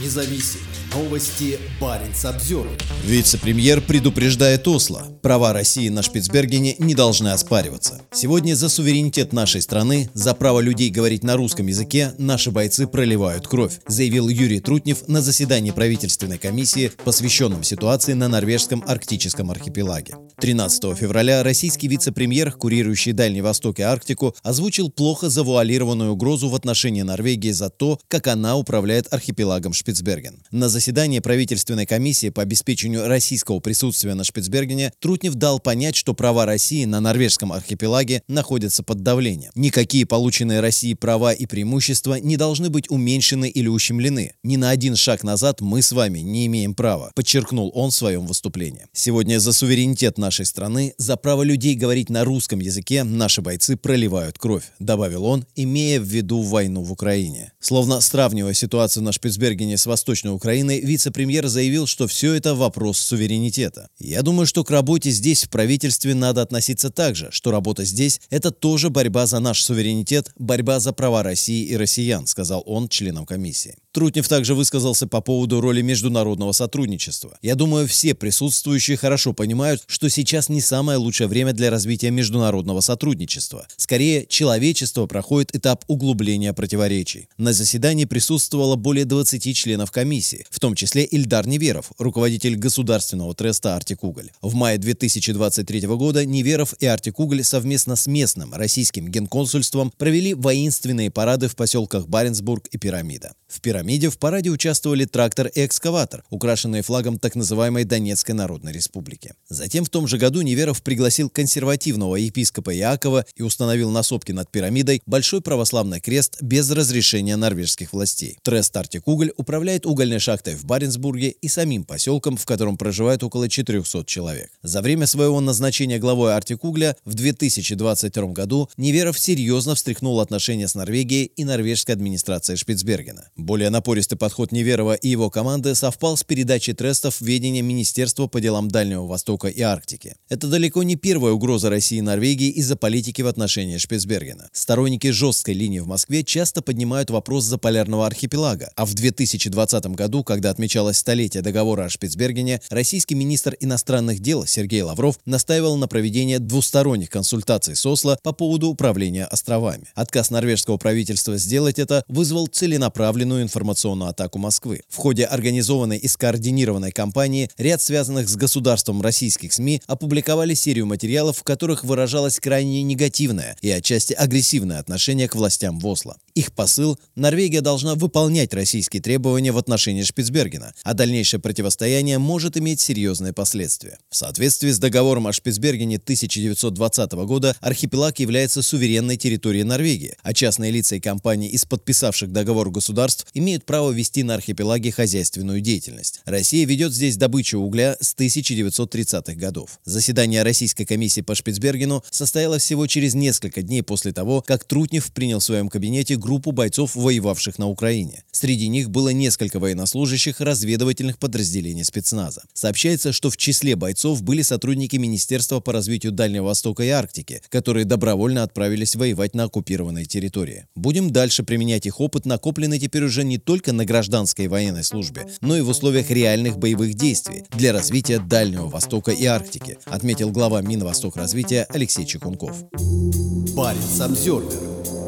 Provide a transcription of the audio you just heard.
независим. Новости Баренц обзор. Вице-премьер предупреждает Осло. Права России на Шпицбергене не должны оспариваться. Сегодня за суверенитет нашей страны, за право людей говорить на русском языке наши бойцы проливают кровь, заявил Юрий Трутнев на заседании правительственной комиссии, посвященном ситуации на норвежском арктическом архипелаге. 13 февраля российский вице-премьер, курирующий Дальний Восток и Арктику, озвучил плохо завуалированную угрозу в отношении Норвегии за то, как она управляет архипелагом Шпицберген. На заседании правительственной комиссии по обеспечению российского присутствия на Шпицбергене Трутнев дал понять, что права России на норвежском архипелаге находятся под давлением. Никакие полученные Россией права и преимущества не должны быть уменьшены или ущемлены. Ни на один шаг назад мы с вами не имеем права, подчеркнул он в своем выступлении. Сегодня за суверенитет нашей страны, за право людей говорить на русском языке наши бойцы проливают кровь, добавил он, имея в виду войну в Украине. Словно сравнивая ситуацию на Шпицбергене с Восточной Украиной, вице-премьер заявил, что все это вопрос суверенитета. Я думаю, что к работе здесь в правительстве надо относиться так же, что работа здесь – это тоже борьба за наш суверенитет, борьба за права России и россиян, сказал он членам комиссии. Трутнев также высказался по поводу роли международного сотрудничества. Я думаю, все присутствующие хорошо понимают, что сейчас не самое лучшее время для развития международного сотрудничества. Скорее, человечество проходит этап углубления противоречий. На заседании присутствовало более 20 членов комиссии, в том числе Ильдар Неверов, руководитель государственного треста «Артикуголь». В мае 2023 года Неверов и «Артикуголь» совместно с местным российским генконсульством провели воинственные парады в поселках Баренцбург и Пирамида. В пирамиде в параде участвовали трактор и экскаватор, украшенные флагом так называемой Донецкой Народной Республики. Затем в том же году Неверов пригласил консервативного епископа Иакова и установил на сопке над пирамидой большой православный крест без разрешения норвежских властей. Трест Артик Уголь управляет угольной шахтой в Баренцбурге и самим поселком, в котором проживает около 400 человек. За время своего назначения главой Артик Угля в 2022 году Неверов серьезно встряхнул отношения с Норвегией и норвежской администрацией Шпицбергена. Более напористый подход Неверова и его команды совпал с передачей трестов в ведение Министерства по делам Дальнего Востока и Арктики. Это далеко не первая угроза России и Норвегии из-за политики в отношении Шпицбергена. Сторонники жесткой линии в Москве часто поднимают вопрос заполярного архипелага, а в 2020 году, когда отмечалось столетие договора о Шпицбергене, российский министр иностранных дел Сергей Лавров настаивал на проведении двусторонних консультаций с Осло по поводу управления островами. Отказ норвежского правительства сделать это вызвал целенаправленную очередную информационную атаку Москвы. В ходе организованной и скоординированной кампании ряд связанных с государством российских СМИ опубликовали серию материалов, в которых выражалось крайне негативное и отчасти агрессивное отношение к властям в Осло. Их посыл – Норвегия должна выполнять российские требования в отношении Шпицбергена, а дальнейшее противостояние может иметь серьезные последствия. В соответствии с договором о Шпицбергене 1920 года архипелаг является суверенной территорией Норвегии, а частные лица и компании из подписавших договор государств имеют право вести на архипелаге хозяйственную деятельность. Россия ведет здесь добычу угля с 1930-х годов. Заседание Российской комиссии по Шпицбергену состоялось всего через несколько дней после того, как Трутнев принял в своем кабинете группу бойцов, воевавших на Украине. Среди них было несколько военнослужащих разведывательных подразделений спецназа. Сообщается, что в числе бойцов были сотрудники Министерства по развитию Дальнего Востока и Арктики, которые добровольно отправились воевать на оккупированной территории. Будем дальше применять их опыт, накопленный теперь уже не только на гражданской военной службе, но и в условиях реальных боевых действий для развития Дальнего Востока и Арктики, отметил глава Минвосток развития Алексей Чекунков. Парень Обзервер